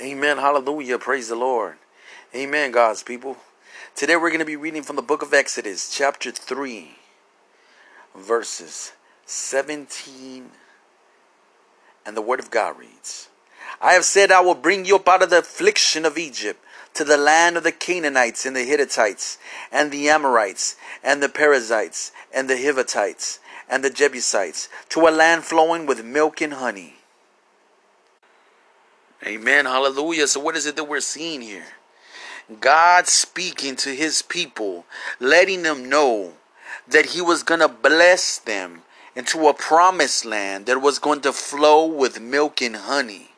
Amen. Hallelujah. Praise the Lord. Amen, God's people. Today we're going to be reading from the book of Exodus, chapter 3, verses 17. And the word of God reads I have said, I will bring you up out of the affliction of Egypt to the land of the Canaanites and the Hittites and the Amorites and the Perizzites and the Hivitites and the Jebusites to a land flowing with milk and honey Amen. Hallelujah. So, what is it that we're seeing here? God speaking to his people, letting them know that he was going to bless them into a promised land that was going to flow with milk and honey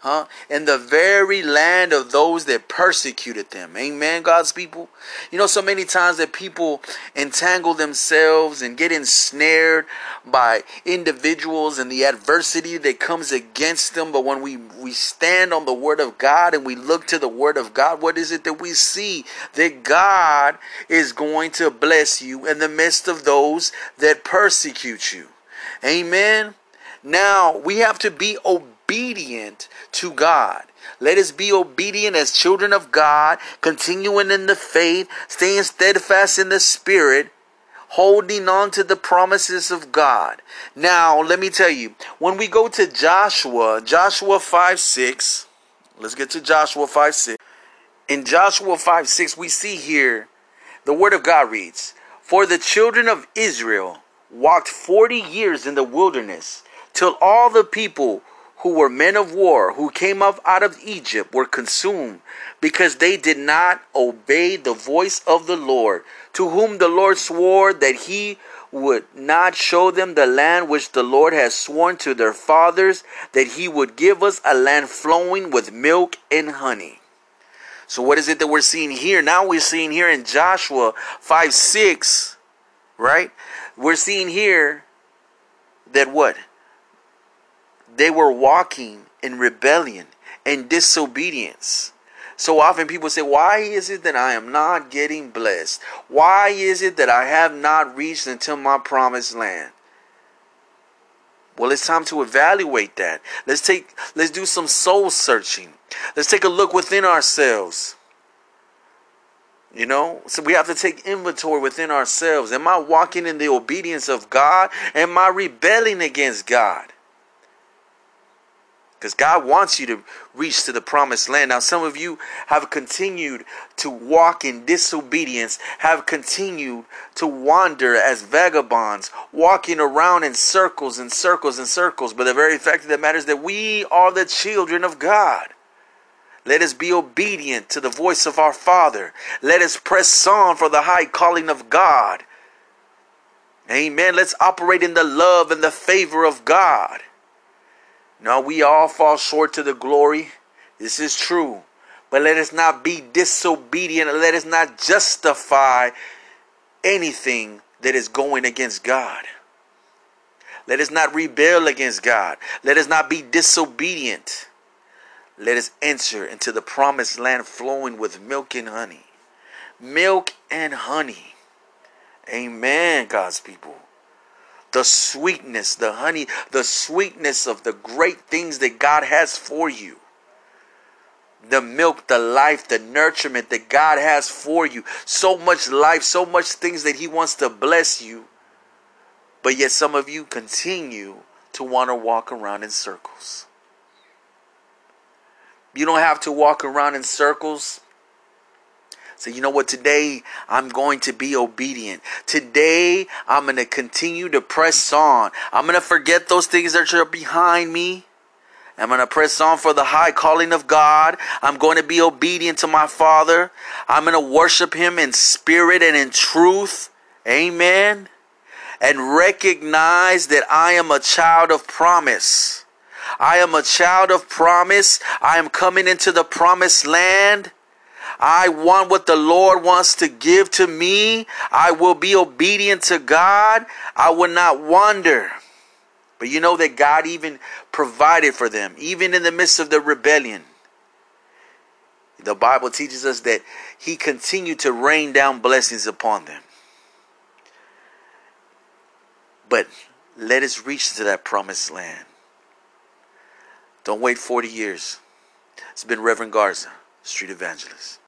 huh? In the very land of those that persecuted them. Amen, God's people. You know, so many times that people entangle themselves and get ensnared by individuals and the adversity that comes against them. But when we, we stand on the word of God and we look to the word of God, what is it that we see? That God is going to bless you in the midst of those that persecute you. Amen. Now we have to be obedient obedient to God. Let us be obedient as children of God, continuing in the faith, staying steadfast in the Spirit, holding on to the promises of God. Now, let me tell you, when we go to Joshua, Joshua 5 6, let's get to Joshua 5 6. In Joshua 5 6, we see here the word of God reads, For the children of Israel walked 40 years in the wilderness till all the people who were men of war, who came up out of Egypt, were consumed because they did not obey the voice of the Lord, to whom the Lord swore that he would not show them the land which the Lord has sworn to their fathers, that he would give us a land flowing with milk and honey. So, what is it that we're seeing here? Now we're seeing here in Joshua 5 6, right? We're seeing here that what? They were walking in rebellion and disobedience. So often people say, Why is it that I am not getting blessed? Why is it that I have not reached until my promised land? Well, it's time to evaluate that. Let's take let's do some soul searching. Let's take a look within ourselves. You know, so we have to take inventory within ourselves. Am I walking in the obedience of God? Am I rebelling against God? Because God wants you to reach to the promised land. Now, some of you have continued to walk in disobedience, have continued to wander as vagabonds, walking around in circles and circles and circles. But the very fact of the matter is that we are the children of God. Let us be obedient to the voice of our Father. Let us press on for the high calling of God. Amen. Let's operate in the love and the favor of God. No, we all fall short to the glory. This is true. But let us not be disobedient. Let us not justify anything that is going against God. Let us not rebel against God. Let us not be disobedient. Let us enter into the promised land flowing with milk and honey. Milk and honey. Amen, God's people the sweetness, the honey, the sweetness of the great things that God has for you. The milk, the life, the nurturement that God has for you. So much life, so much things that He wants to bless you. But yet, some of you continue to want to walk around in circles. You don't have to walk around in circles so, you know what? Today I'm going to be obedient. Today I'm going to continue to press on. I'm going to forget those things that are behind me. I'm going to press on for the high calling of God. I'm going to be obedient to my Father. I'm going to worship Him in spirit and in truth. Amen. And recognize that I am a child of promise. I am a child of promise. I am coming into the promised land. I want what the Lord wants to give to me. I will be obedient to God. I will not wander. But you know that God even provided for them, even in the midst of the rebellion. The Bible teaches us that He continued to rain down blessings upon them. But let us reach to that promised land. Don't wait 40 years. It's been Reverend Garza, Street Evangelist.